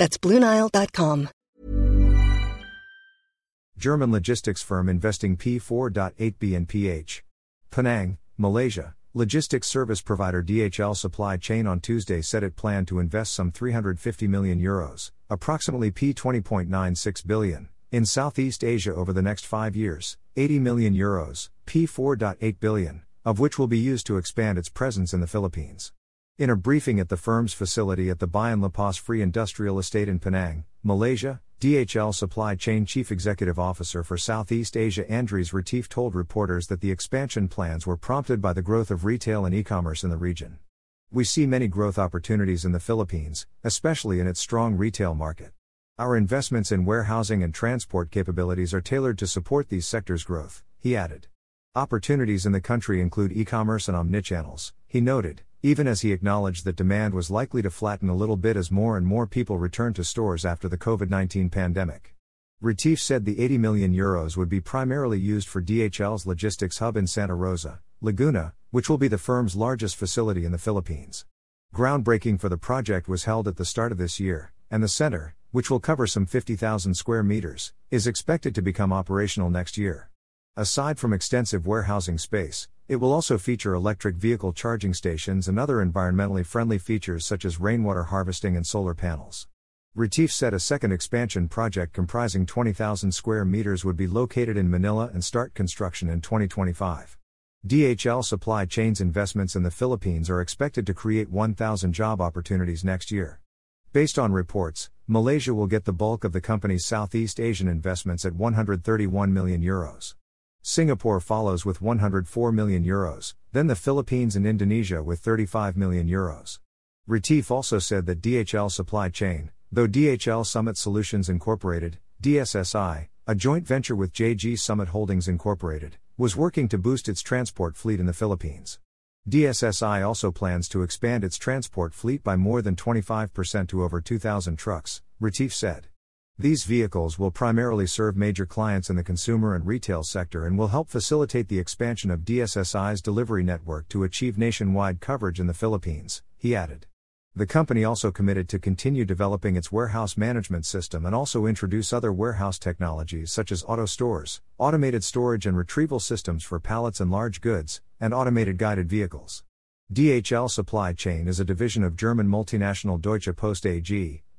That's BlueNile.com. German logistics firm investing P4.8 billion PH. Penang, Malaysia. Logistics service provider DHL Supply Chain on Tuesday said it planned to invest some 350 million euros, approximately P20.96 billion, in Southeast Asia over the next 5 years, 80 million euros, P4.8 billion, of which will be used to expand its presence in the Philippines. In a briefing at the firm's facility at the Bayan Lepas Free Industrial Estate in Penang, Malaysia, DHL Supply Chain Chief Executive Officer for Southeast Asia Andries Retief told reporters that the expansion plans were prompted by the growth of retail and e commerce in the region. We see many growth opportunities in the Philippines, especially in its strong retail market. Our investments in warehousing and transport capabilities are tailored to support these sectors' growth, he added. Opportunities in the country include e commerce and omnichannels, he noted, even as he acknowledged that demand was likely to flatten a little bit as more and more people returned to stores after the COVID 19 pandemic. Retief said the 80 million euros would be primarily used for DHL's logistics hub in Santa Rosa, Laguna, which will be the firm's largest facility in the Philippines. Groundbreaking for the project was held at the start of this year, and the center, which will cover some 50,000 square meters, is expected to become operational next year. Aside from extensive warehousing space, it will also feature electric vehicle charging stations and other environmentally friendly features such as rainwater harvesting and solar panels. Retief said a second expansion project comprising 20,000 square meters would be located in Manila and start construction in 2025. DHL supply chain's investments in the Philippines are expected to create 1,000 job opportunities next year. Based on reports, Malaysia will get the bulk of the company's Southeast Asian investments at 131 million euros. Singapore follows with 104 million euros, then the Philippines and Indonesia with 35 million euros. Retief also said that DHL Supply Chain, though DHL Summit Solutions Incorporated, DSSI, a joint venture with JG Summit Holdings Incorporated, was working to boost its transport fleet in the Philippines. DSSI also plans to expand its transport fleet by more than 25% to over 2,000 trucks, Retief said. These vehicles will primarily serve major clients in the consumer and retail sector and will help facilitate the expansion of DSSI's delivery network to achieve nationwide coverage in the Philippines, he added. The company also committed to continue developing its warehouse management system and also introduce other warehouse technologies such as auto stores, automated storage and retrieval systems for pallets and large goods, and automated guided vehicles. DHL Supply Chain is a division of German multinational Deutsche Post AG,